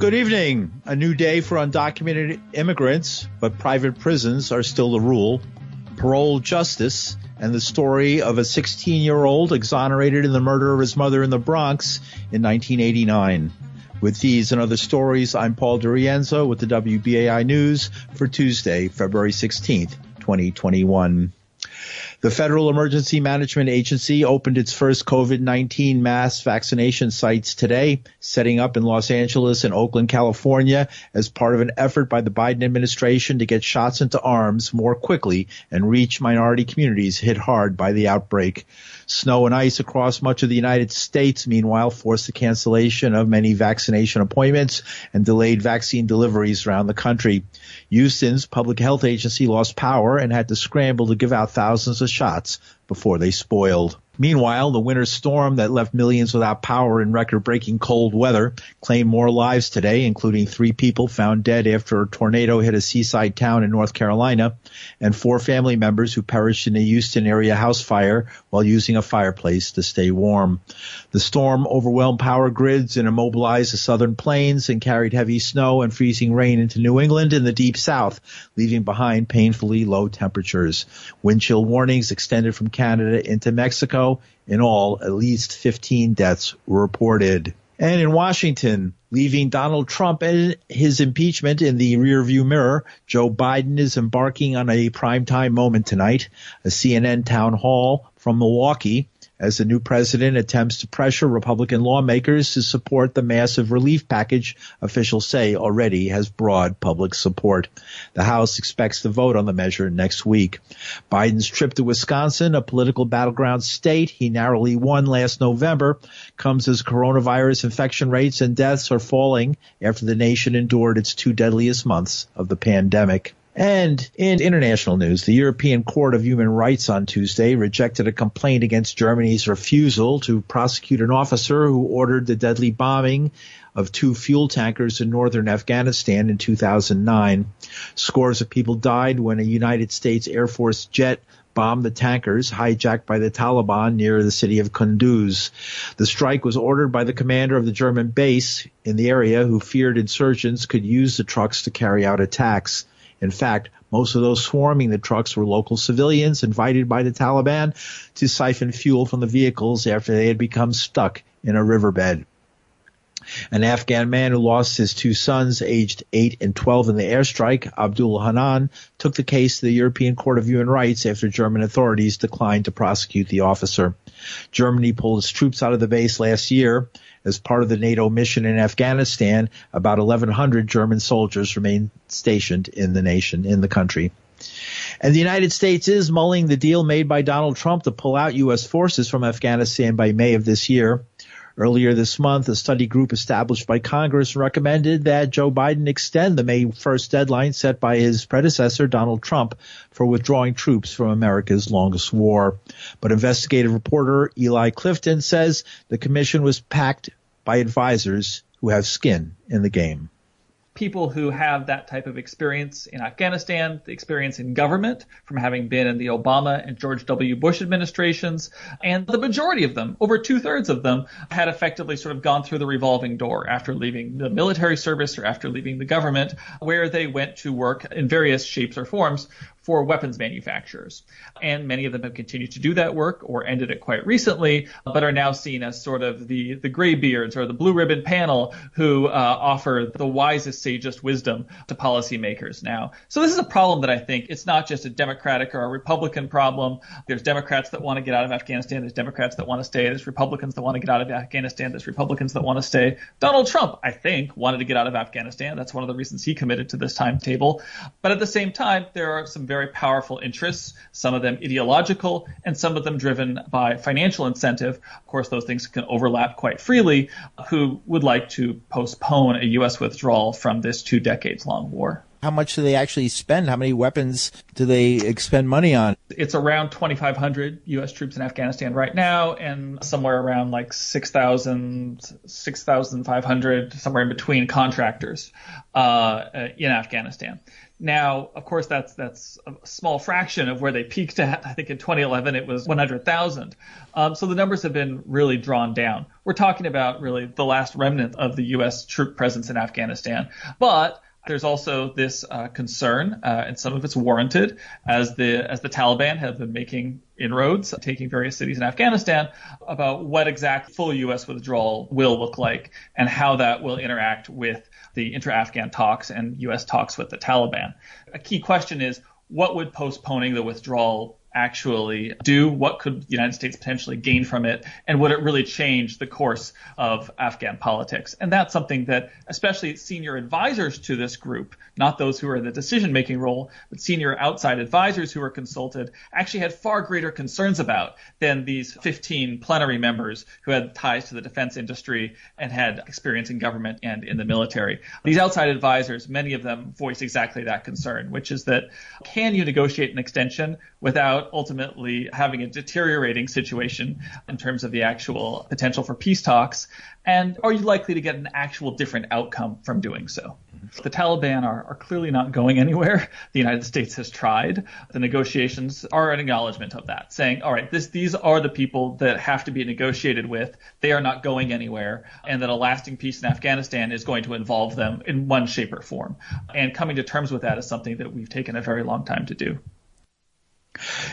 Good evening. A new day for undocumented immigrants, but private prisons are still the rule. Parole justice and the story of a 16 year old exonerated in the murder of his mother in the Bronx in 1989. With these and other stories, I'm Paul DiRienzo with the WBAI News for Tuesday, February 16th, 2021. The Federal Emergency Management Agency opened its first COVID-19 mass vaccination sites today, setting up in Los Angeles and Oakland, California, as part of an effort by the Biden administration to get shots into arms more quickly and reach minority communities hit hard by the outbreak. Snow and ice across much of the United States, meanwhile, forced the cancellation of many vaccination appointments and delayed vaccine deliveries around the country. Houston's public health agency lost power and had to scramble to give out thousands of shots before they spoiled. Meanwhile, the winter storm that left millions without power in record-breaking cold weather claimed more lives today, including three people found dead after a tornado hit a seaside town in North Carolina, and four family members who perished in a Houston area house fire while using a fireplace to stay warm. The storm overwhelmed power grids and immobilized the southern plains and carried heavy snow and freezing rain into New England and the deep south, leaving behind painfully low temperatures. Wind chill warnings extended from Canada into Mexico in all, at least 15 deaths were reported. And in Washington, leaving Donald Trump and his impeachment in the rearview mirror, Joe Biden is embarking on a primetime moment tonight. A CNN town hall from Milwaukee as the new president attempts to pressure Republican lawmakers to support the massive relief package officials say already has broad public support. The House expects to vote on the measure next week. Biden's trip to Wisconsin, a political battleground state he narrowly won last November, comes as coronavirus infection rates and deaths are falling after the nation endured its two deadliest months of the pandemic. And in international news, the European Court of Human Rights on Tuesday rejected a complaint against Germany's refusal to prosecute an officer who ordered the deadly bombing of two fuel tankers in northern Afghanistan in 2009. Scores of people died when a United States Air Force jet bombed the tankers hijacked by the Taliban near the city of Kunduz. The strike was ordered by the commander of the German base in the area who feared insurgents could use the trucks to carry out attacks. In fact, most of those swarming the trucks were local civilians invited by the Taliban to siphon fuel from the vehicles after they had become stuck in a riverbed. An Afghan man who lost his two sons, aged 8 and 12 in the airstrike, Abdul Hanan, took the case to the European Court of Human Rights after German authorities declined to prosecute the officer. Germany pulled its troops out of the base last year. As part of the NATO mission in Afghanistan, about 1,100 German soldiers remain stationed in the nation, in the country. And the United States is mulling the deal made by Donald Trump to pull out U.S. forces from Afghanistan by May of this year. Earlier this month, a study group established by Congress recommended that Joe Biden extend the May 1st deadline set by his predecessor, Donald Trump, for withdrawing troops from America's longest war. But investigative reporter Eli Clifton says the commission was packed by advisors who have skin in the game people who have that type of experience in Afghanistan, the experience in government from having been in the Obama and George W. Bush administrations, and the majority of them, over two thirds of them, had effectively sort of gone through the revolving door after leaving the military service or after leaving the government, where they went to work in various shapes or forms for weapons manufacturers. And many of them have continued to do that work or ended it quite recently, but are now seen as sort of the, the graybeards or the blue ribbon panel who uh, offer the wisest, sagest wisdom to policymakers now. So this is a problem that I think it's not just a Democratic or a Republican problem. There's Democrats that want to get out of Afghanistan. There's Democrats that want to stay. There's Republicans that want to get out of Afghanistan. There's Republicans that want to stay. Donald Trump, I think, wanted to get out of Afghanistan. That's one of the reasons he committed to this timetable. But at the same time, there are some very powerful interests, some of them ideological and some of them driven by financial incentive. Of course, those things can overlap quite freely, who would like to postpone a U.S. withdrawal from this two decades long war. How much do they actually spend? How many weapons do they expend money on? It's around 2,500 U.S. troops in Afghanistan right now, and somewhere around like 6,000, 6,500, somewhere in between contractors uh, in Afghanistan. Now, of course, that's that's a small fraction of where they peaked at. I think in 2011 it was 100,000. Um, so the numbers have been really drawn down. We're talking about really the last remnant of the U.S. troop presence in Afghanistan. But there's also this uh, concern, uh, and some of it's warranted, as the as the Taliban have been making inroads, taking various cities in Afghanistan, about what exact full U.S. withdrawal will look like and how that will interact with the inter-Afghan talks and U.S. talks with the Taliban. A key question is what would postponing the withdrawal actually do? What could the United States potentially gain from it? And would it really change the course of Afghan politics? And that's something that especially senior advisors to this group, not those who are in the decision making role, but senior outside advisors who were consulted actually had far greater concerns about than these 15 plenary members who had ties to the defense industry and had experience in government and in the military. These outside advisors, many of them voiced exactly that concern, which is that can you negotiate an extension without without ultimately having a deteriorating situation in terms of the actual potential for peace talks? And are you likely to get an actual different outcome from doing so? Mm-hmm. The Taliban are, are clearly not going anywhere. The United States has tried. The negotiations are an acknowledgement of that, saying, all right, this, these are the people that have to be negotiated with. They are not going anywhere, and that a lasting peace in Afghanistan is going to involve them in one shape or form. And coming to terms with that is something that we've taken a very long time to do.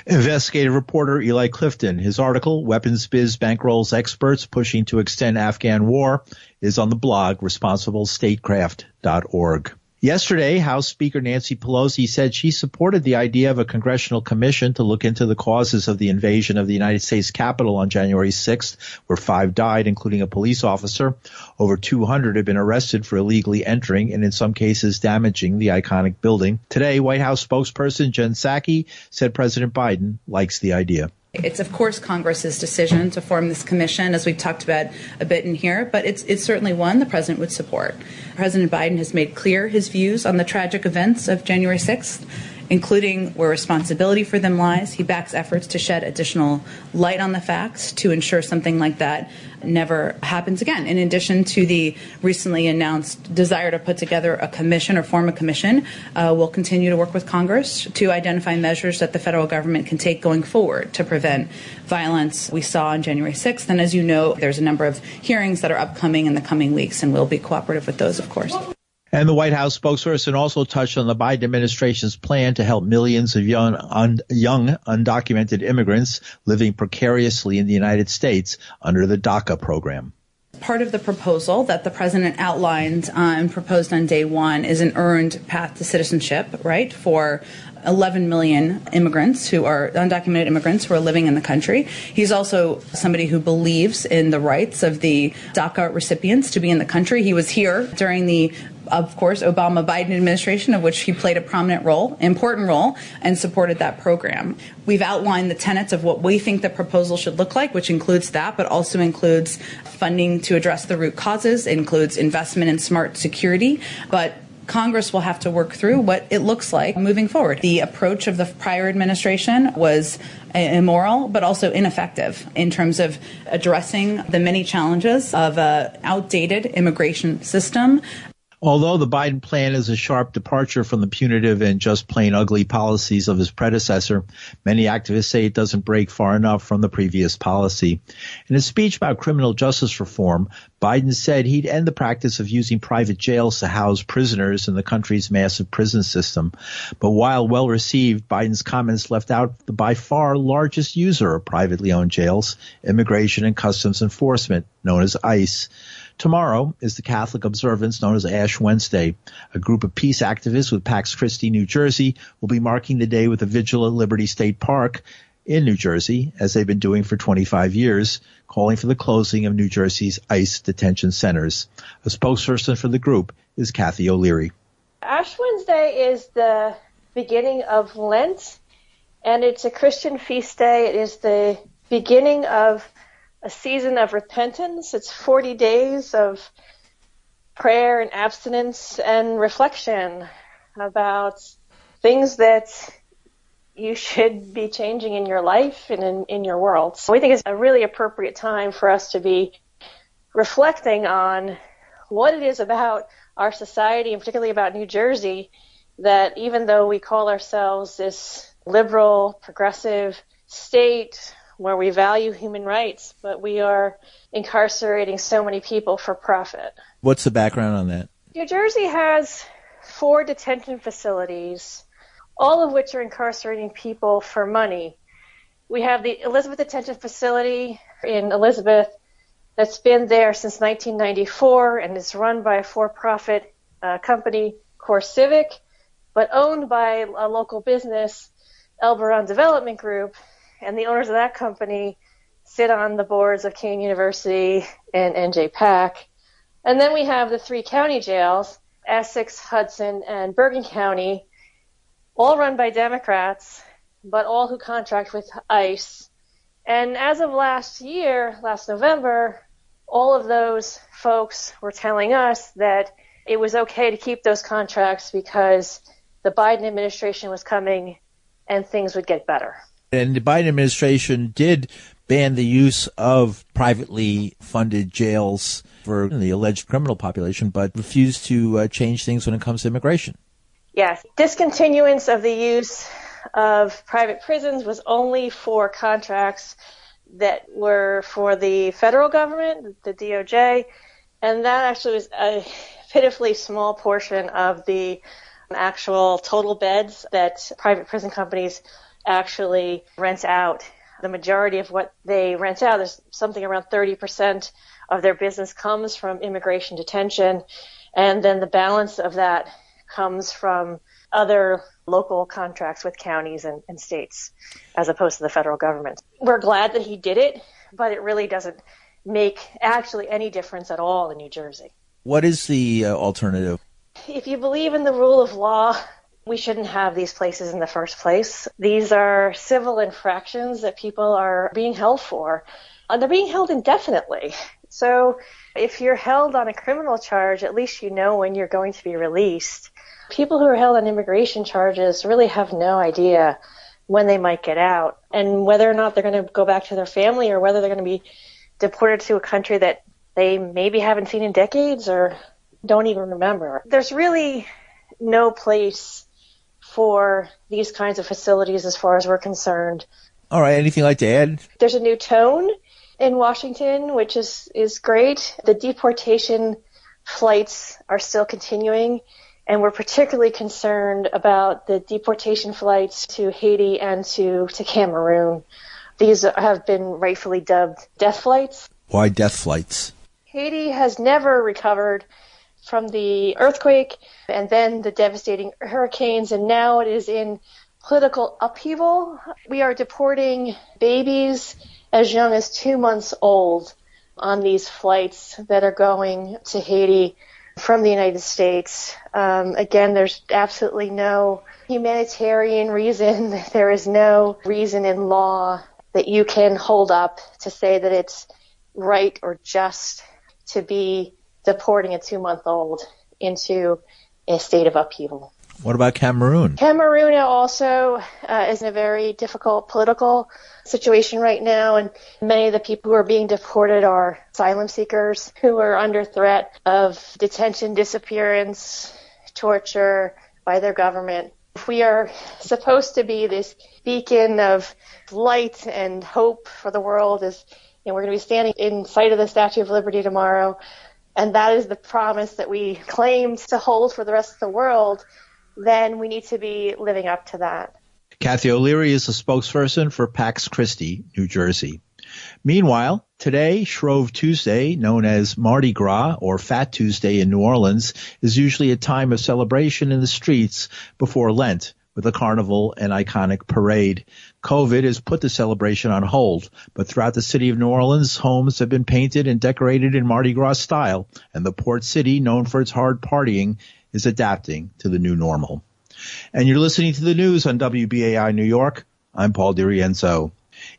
Investigative reporter Eli Clifton. His article, Weapons Biz Bankrolls Experts Pushing to Extend Afghan War, is on the blog responsiblestatecraft.org. Yesterday, House Speaker Nancy Pelosi said she supported the idea of a congressional commission to look into the causes of the invasion of the United States Capitol on January 6th, where five died, including a police officer. Over 200 have been arrested for illegally entering and in some cases damaging the iconic building. Today, White House spokesperson Jen Psaki said President Biden likes the idea. It's of course Congress's decision to form this commission, as we've talked about a bit in here, but it's it's certainly one the president would support. President Biden has made clear his views on the tragic events of January 6th including where responsibility for them lies. He backs efforts to shed additional light on the facts to ensure something like that never happens again. In addition to the recently announced desire to put together a commission or form a commission, uh, we'll continue to work with Congress to identify measures that the federal government can take going forward to prevent violence we saw on January 6th. And as you know, there's a number of hearings that are upcoming in the coming weeks, and we'll be cooperative with those, of course. And the White House spokesperson also touched on the Biden administration's plan to help millions of young, un, young undocumented immigrants living precariously in the United States under the DACA program. Part of the proposal that the president outlined uh, and proposed on day one is an earned path to citizenship, right, for 11 million immigrants who are undocumented immigrants who are living in the country. He's also somebody who believes in the rights of the DACA recipients to be in the country. He was here during the of course, Obama Biden administration, of which he played a prominent role, important role, and supported that program. We've outlined the tenets of what we think the proposal should look like, which includes that, but also includes funding to address the root causes, includes investment in smart security, but Congress will have to work through what it looks like moving forward. The approach of the prior administration was immoral, but also ineffective in terms of addressing the many challenges of an outdated immigration system, Although the Biden plan is a sharp departure from the punitive and just plain ugly policies of his predecessor, many activists say it doesn't break far enough from the previous policy. In a speech about criminal justice reform, Biden said he'd end the practice of using private jails to house prisoners in the country's massive prison system. But while well received, Biden's comments left out the by far largest user of privately owned jails, Immigration and Customs Enforcement, known as ICE. Tomorrow is the Catholic observance known as Ash Wednesday. A group of peace activists with Pax Christi, New Jersey will be marking the day with a vigil at Liberty State Park in New Jersey, as they've been doing for 25 years, calling for the closing of New Jersey's ICE detention centers. A spokesperson for the group is Kathy O'Leary. Ash Wednesday is the beginning of Lent, and it's a Christian feast day. It is the beginning of a season of repentance. It's 40 days of prayer and abstinence and reflection. about things that you should be changing in your life and in, in your world. So we think it's a really appropriate time for us to be reflecting on what it is about our society and particularly about New Jersey that even though we call ourselves this liberal, progressive state where we value human rights, but we are incarcerating so many people for profit. What's the background on that? New Jersey has four detention facilities, all of which are incarcerating people for money. We have the Elizabeth Detention Facility in Elizabeth that's been there since 1994 and is run by a for-profit uh, company, CoreCivic, but owned by a local business, Elberon Development Group, and the owners of that company sit on the boards of Kean University and NJPAC. And then we have the three county jails, Essex, Hudson, and Bergen County, all run by Democrats, but all who contract with ICE. And as of last year, last November, all of those folks were telling us that it was okay to keep those contracts because the Biden administration was coming and things would get better. And the Biden administration did ban the use of privately funded jails for the alleged criminal population, but refused to uh, change things when it comes to immigration. Yes, discontinuance of the use of private prisons was only for contracts that were for the federal government, the DOJ, and that actually was a pitifully small portion of the actual total beds that private prison companies actually rent out. The majority of what they rent out, there's something around 30% of their business comes from immigration detention, and then the balance of that comes from other local contracts with counties and, and, states as opposed to the federal government. We're glad that he did it, but it really doesn't make actually any difference at all in New Jersey. What is the uh, alternative? If you believe in the rule of law, we shouldn't have these places in the first place. These are civil infractions that people are being held for. And they're being held indefinitely. So if you're held on a criminal charge, at least you know when you're going to be released. People who are held on immigration charges really have no idea when they might get out and whether or not they're going to go back to their family or whether they're going to be deported to a country that they maybe haven't seen in decades or don't even remember. There's really no place for these kinds of facilities as far as we're concerned. All right. Anything like to add? There's a new tone in Washington, which is, is great. The deportation flights are still continuing, and we're particularly concerned about the deportation flights to Haiti and to, to Cameroon. These have been rightfully dubbed death flights. Why death flights? Haiti has never recovered from the earthquake and then the devastating hurricanes, and now it is in political upheaval. We are deporting babies as young as two months old on these flights that are going to Haiti from the United States. Um, again, there's absolutely no humanitarian reason. There is no reason in law that you can hold up to say that it's right or just to be deporting a two month old into a state of upheaval. What about Cameroon? Cameroon also uh, is in a very difficult political situation right now, and many of the people who are being deported are asylum seekers who are under threat of detention, disappearance, torture by their government. We are supposed to be this beacon of light and hope for the world, is you know, we're going to be standing in sight of the Statue of Liberty tomorrow and that is the promise that we claim to hold for the rest of the world, then we need to be living up to that. Kathy O'Leary is a spokesperson for Pax Christi, New Jersey. Meanwhile, today, Shrove Tuesday, known as Mardi Gras or Fat Tuesday in New Orleans, is usually a time of celebration in the streets before Lent with a carnival and iconic parade. COVID has put the celebration on hold, but throughout the city of New Orleans, homes have been painted and decorated in Mardi Gras style, and the port city, known for its hard partying, is adapting to the new normal. And you're listening to the news on WBAI New York. I'm Paul DiRienzo.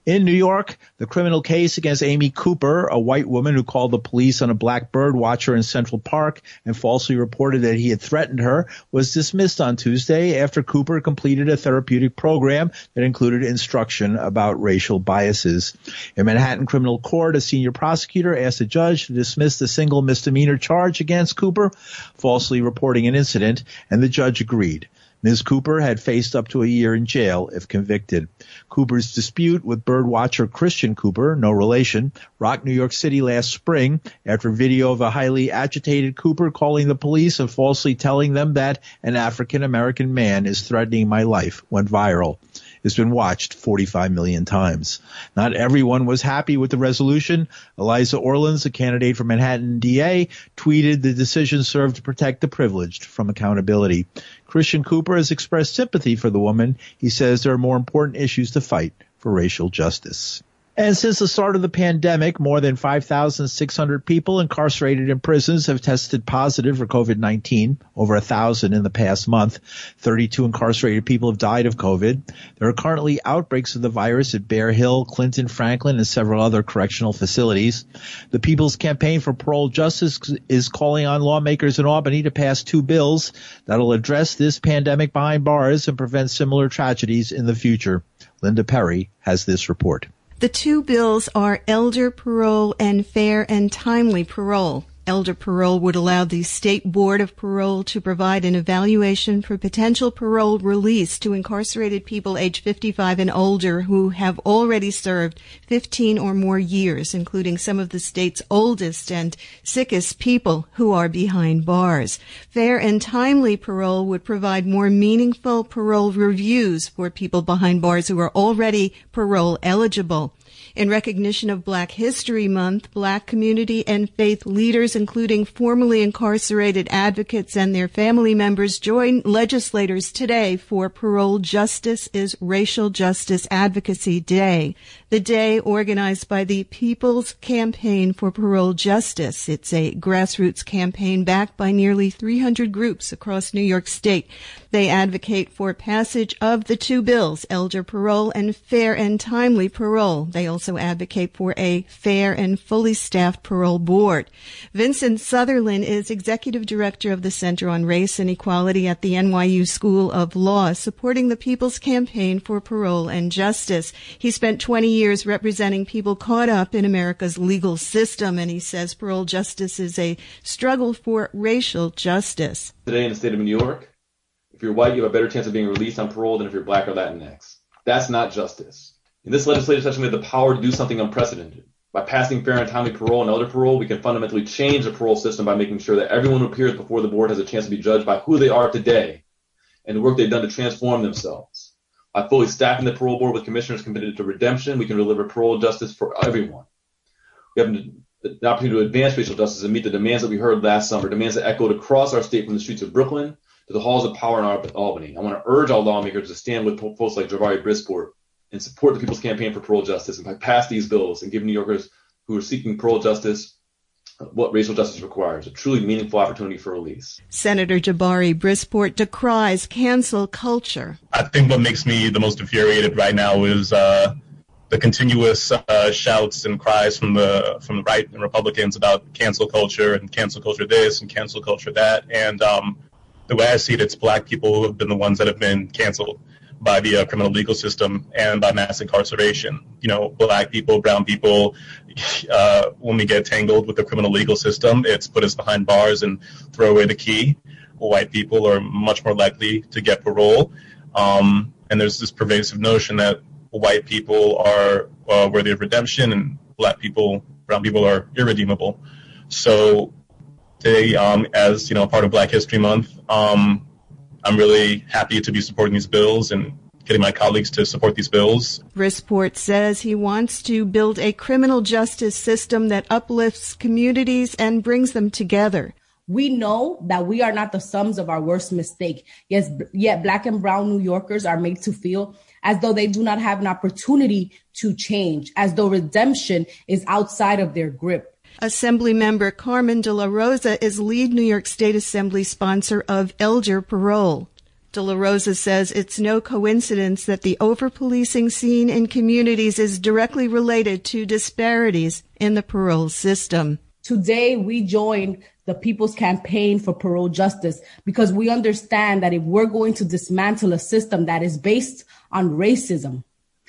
In New York, the criminal case against Amy Cooper, a white woman who called the police on a black bird watcher in Central Park and falsely reported that he had threatened her, was dismissed on Tuesday after Cooper completed a therapeutic program that included instruction about racial biases. In Manhattan criminal court, a senior prosecutor asked a judge to dismiss the single misdemeanor charge against Cooper, falsely reporting an incident, and the judge agreed. Ms. Cooper had faced up to a year in jail if convicted. Cooper's dispute with birdwatcher Christian Cooper, no relation, rocked New York City last spring after video of a highly agitated Cooper calling the police and falsely telling them that an African American man is threatening my life went viral has been watched 45 million times. Not everyone was happy with the resolution. Eliza Orlins, a candidate for Manhattan DA, tweeted the decision served to protect the privileged from accountability. Christian Cooper has expressed sympathy for the woman. He says there are more important issues to fight for racial justice. And since the start of the pandemic, more than 5,600 people incarcerated in prisons have tested positive for COVID-19, over a thousand in the past month. 32 incarcerated people have died of COVID. There are currently outbreaks of the virus at Bare Hill, Clinton, Franklin, and several other correctional facilities. The People's Campaign for Parole Justice is calling on lawmakers in Albany to pass two bills that'll address this pandemic behind bars and prevent similar tragedies in the future. Linda Perry has this report. The two bills are elder parole and fair and timely parole. Elder parole would allow the State Board of Parole to provide an evaluation for potential parole release to incarcerated people age 55 and older who have already served 15 or more years, including some of the state's oldest and sickest people who are behind bars. Fair and timely parole would provide more meaningful parole reviews for people behind bars who are already parole eligible. In recognition of Black History Month, Black community and faith leaders, including formerly incarcerated advocates and their family members, join legislators today for Parole Justice is Racial Justice Advocacy Day. The day organized by the People's Campaign for Parole Justice. It's a grassroots campaign backed by nearly 300 groups across New York State. They advocate for passage of the two bills, elder parole and fair and timely parole. They also advocate for a fair and fully staffed parole board. Vincent Southerland is executive director of the Center on Race and Equality at the NYU School of Law, supporting the People's Campaign for Parole and Justice. He spent 20 years representing people caught up in America's legal system, and he says parole justice is a struggle for racial justice. Today in the state of New York, if you're white, you have a better chance of being released on parole than if you're black or Latinx. That's not justice. In this legislative session, we have the power to do something unprecedented. By passing fair and timely parole and elder parole, we can fundamentally change the parole system by making sure that everyone who appears before the board has a chance to be judged by who they are today and the work they've done to transform themselves. By fully staffing the parole board with commissioners committed to redemption, we can deliver parole justice for everyone. We have the opportunity to advance racial justice and meet the demands that we heard last summer, demands that echoed across our state from the streets of Brooklyn to the halls of power in Albany. I want to urge all lawmakers to stand with folks like Jabari Brisport and support the People's Campaign for Parole Justice and pass these bills and give New Yorkers who are seeking parole justice what racial justice requires, a truly meaningful opportunity for release. Senator Jabari Brisport decries cancel culture. I think what makes me the most infuriated right now is uh, the continuous uh, shouts and cries from the from the right and Republicans about cancel culture and cancel culture this and cancel culture that. And um, the way I see it, it's black people who have been the ones that have been canceled by the uh, criminal legal system and by mass incarceration. You know, black people, brown people, uh, when we get tangled with the criminal legal system, it's put us behind bars and throw away the key. White people are much more likely to get parole. Um, and there's this pervasive notion that white people are uh, worthy of redemption and black people, brown people are irredeemable. So today, um, as you know, part of Black History Month, um, I'm really happy to be supporting these bills and getting my colleagues to support these bills. Brisport says he wants to build a criminal justice system that uplifts communities and brings them together. We know that we are not the sums of our worst mistake. Yes, yet black and brown New Yorkers are made to feel as though they do not have an opportunity to change, as though redemption is outside of their grip. Assembly member Carmen de la Rosa is lead New York State Assembly sponsor of elder parole. De La Rosa says it's no coincidence that the over-policing seen in communities is directly related to disparities in the parole system. Today, we join the People's Campaign for Parole Justice because we understand that if we're going to dismantle a system that is based on racism,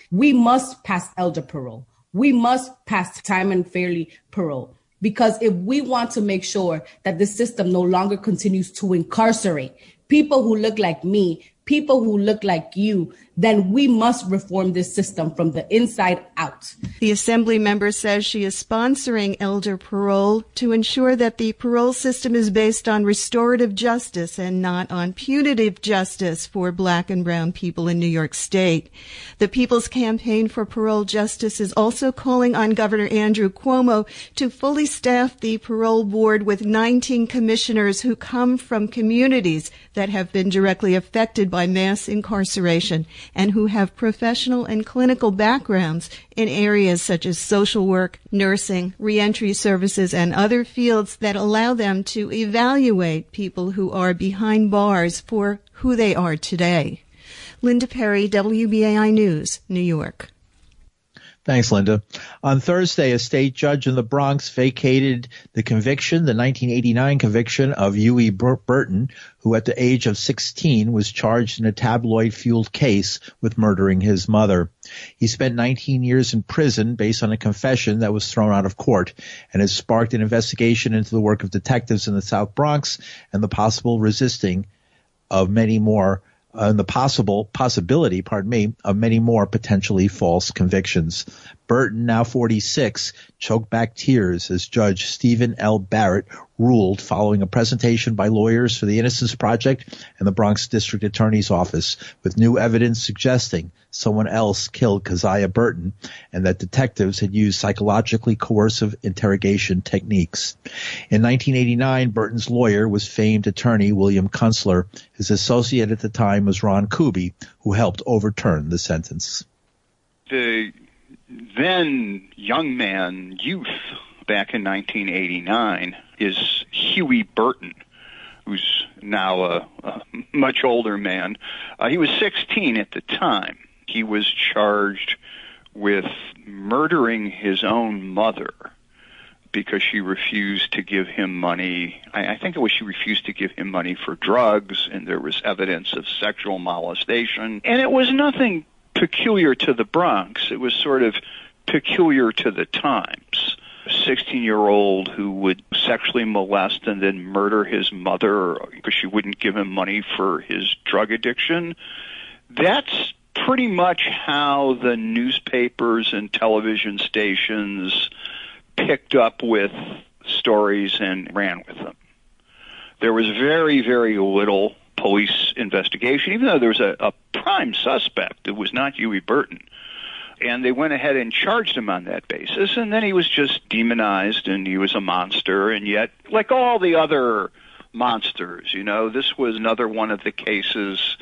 we must pass elder parole. We must pass time and fairly parole. Because if we want to make sure that the system no longer continues to incarcerate people who look like me, people who look like you, then we must reform this system from the inside out. The assembly member says she is sponsoring elder parole to ensure that the parole system is based on restorative justice and not on punitive justice for black and brown people in New York State. The People's Campaign for Parole Justice is also calling on Governor Andrew Cuomo to fully staff the parole board with 19 commissioners who come from communities that have been directly affected by mass incarceration and who have professional and clinical backgrounds in areas such as social work, nursing, reentry services, and other fields that allow them to evaluate people who are behind bars for who they are today. Linda Perry, WBAI News, New York. Thanks, Linda. On Thursday, a state judge in the Bronx vacated the conviction, the 1989 conviction of Huwe Burton, who at the age of 16 was charged in a tabloid-fueled case with murdering his mother. He spent 19 years in prison based on a confession that was thrown out of court and has sparked an investigation into the work of detectives in the South Bronx and the possible resisting of many more and the possible possibility, pardon me, of many more potentially false convictions. Burton, now 46, choked back tears as Judge Stephen L. Barrett ruled following a presentation by lawyers for the Innocence Project and the Bronx District Attorney's Office with new evidence suggesting someone else killed Keziah Burton and that detectives had used psychologically coercive interrogation techniques. In 1989, Burton's lawyer was famed attorney William Kunstler. His associate at the time was Ron Kuby, who helped overturn the sentence. The then young man, youth, back in 1989 is Huwe Burton, who's now a, a much older man. Uh, he was 16 at the time. He was charged with murdering his own mother because she refused to give him money. I, I think it was she refused to give him money for drugs, and there was evidence of sexual molestation. And it was nothing peculiar to the Bronx. It was sort of peculiar to the times. A 16 year old who would sexually molest and then murder his mother because she wouldn't give him money for his drug addiction. That's pretty much how the newspapers and television stations picked up with stories and ran with them. There was very, very little police investigation, even though there was a, a prime suspect. It was not Huwe Burton. And they went ahead and charged him on that basis. And then he was just demonized and he was a monster. And yet, like all the other monsters, you know, this was another one of the cases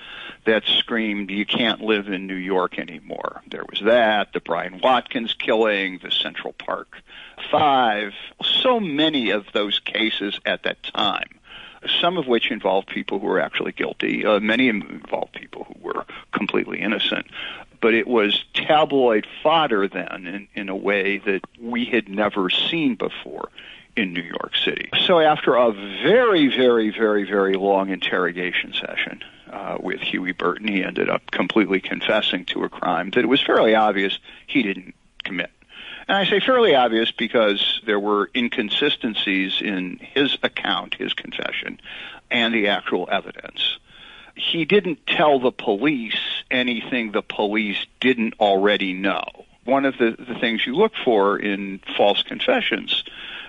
that screamed, you can't live in New York anymore. There was that, the Brian Watkins killing, the Central Park Five, so many of those cases at that time some of which involved people who were actually guilty. Uh, many involved people who were completely innocent. But it was tabloid fodder then in, in a way that we had never seen before in New York City. So after a very, very, very, very long interrogation session uh, with Huwe Burton, he ended up completely confessing to a crime that it was fairly obvious he didn't commit. And I say fairly obvious because there were inconsistencies in his account, his confession, and the actual evidence. He didn't tell the police anything the police didn't already know. One of the, the things you look for in false confessions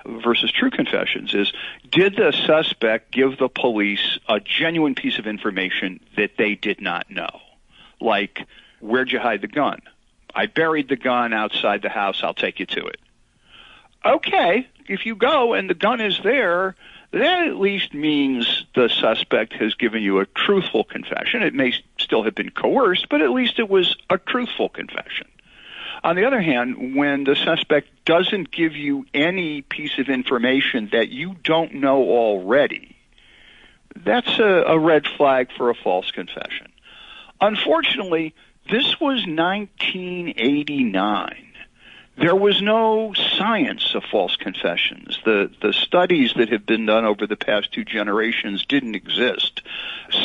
versus true confessions is did the suspect give the police a genuine piece of information that they did not know? Like, where'd you hide the gun? I buried the gun outside the house. I'll take you to it. Okay, if you go and the gun is there, that at least means the suspect has given you a truthful confession. It may still have been coerced, but at least it was a truthful confession. On the other hand, when the suspect doesn't give you any piece of information that you don't know already, that's a, a red flag for a false confession. Unfortunately, this was 1989 there was no science of false confessions. The the studies that have been done over the past two generations didn't exist.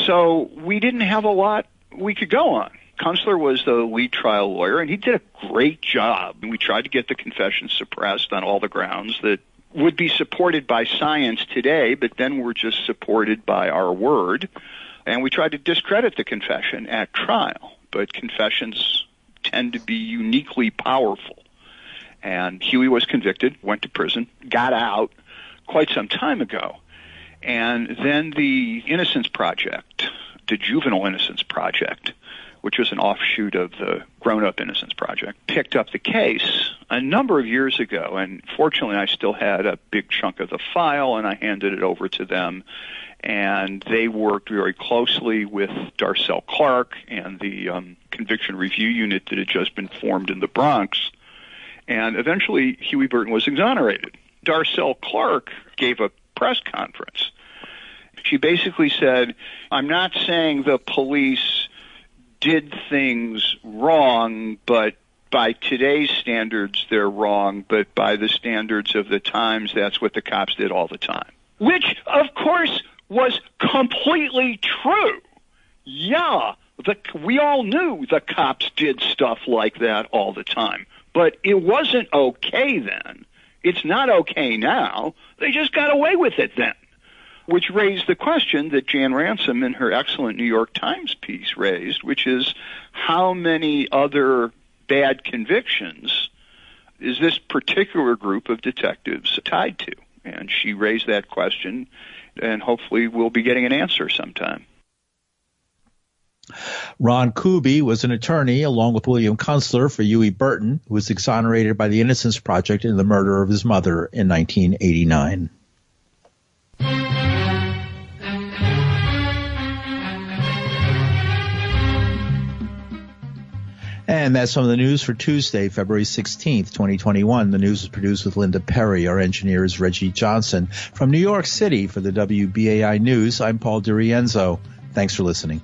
So we didn't have a lot we could go on. Kunstler was the lead trial lawyer and he did a great job. We tried to get the confession suppressed on all the grounds that would be supported by science today, but then were just supported by our word. And we tried to discredit the confession at trial. But confessions tend to be uniquely powerful. And Huwe was convicted, went to prison, got out quite some time ago. And then the Innocence Project, the Juvenile Innocence Project, which was an offshoot of the Grown Up Innocence Project, picked up the case a number of years ago. And fortunately, I still had a big chunk of the file, and I handed it over to them. And they worked very closely with Darcel Clark and the um, conviction review unit that had just been formed in the Bronx and eventually, Huwe Burton was exonerated. Darcel Clark gave a press conference. She basically said, I'm not saying the police did things wrong, but by today's standards, they're wrong, but by the standards of the times, that's what the cops did all the time. Which, of course, was completely true. Yeah, the, we all knew the cops did stuff like that all the time. But it wasn't okay then. It's not okay now. They just got away with it then. Which raised the question that Jan Ransom in her excellent New York Times piece raised, which is how many other bad convictions is this particular group of detectives tied to? And she raised that question, and hopefully we'll be getting an answer sometime. Ron Kuby was an attorney along with William Kunstler for Huwe Burton, who was exonerated by the Innocence Project in the murder of his mother in 1989. And that's some of the news for Tuesday, February 16th, 2021. The news was produced with Linda Perry. Our engineer is Reggie Johnson. From New York City for the WBAI News, I'm Paul DiRienzo. Thanks for listening.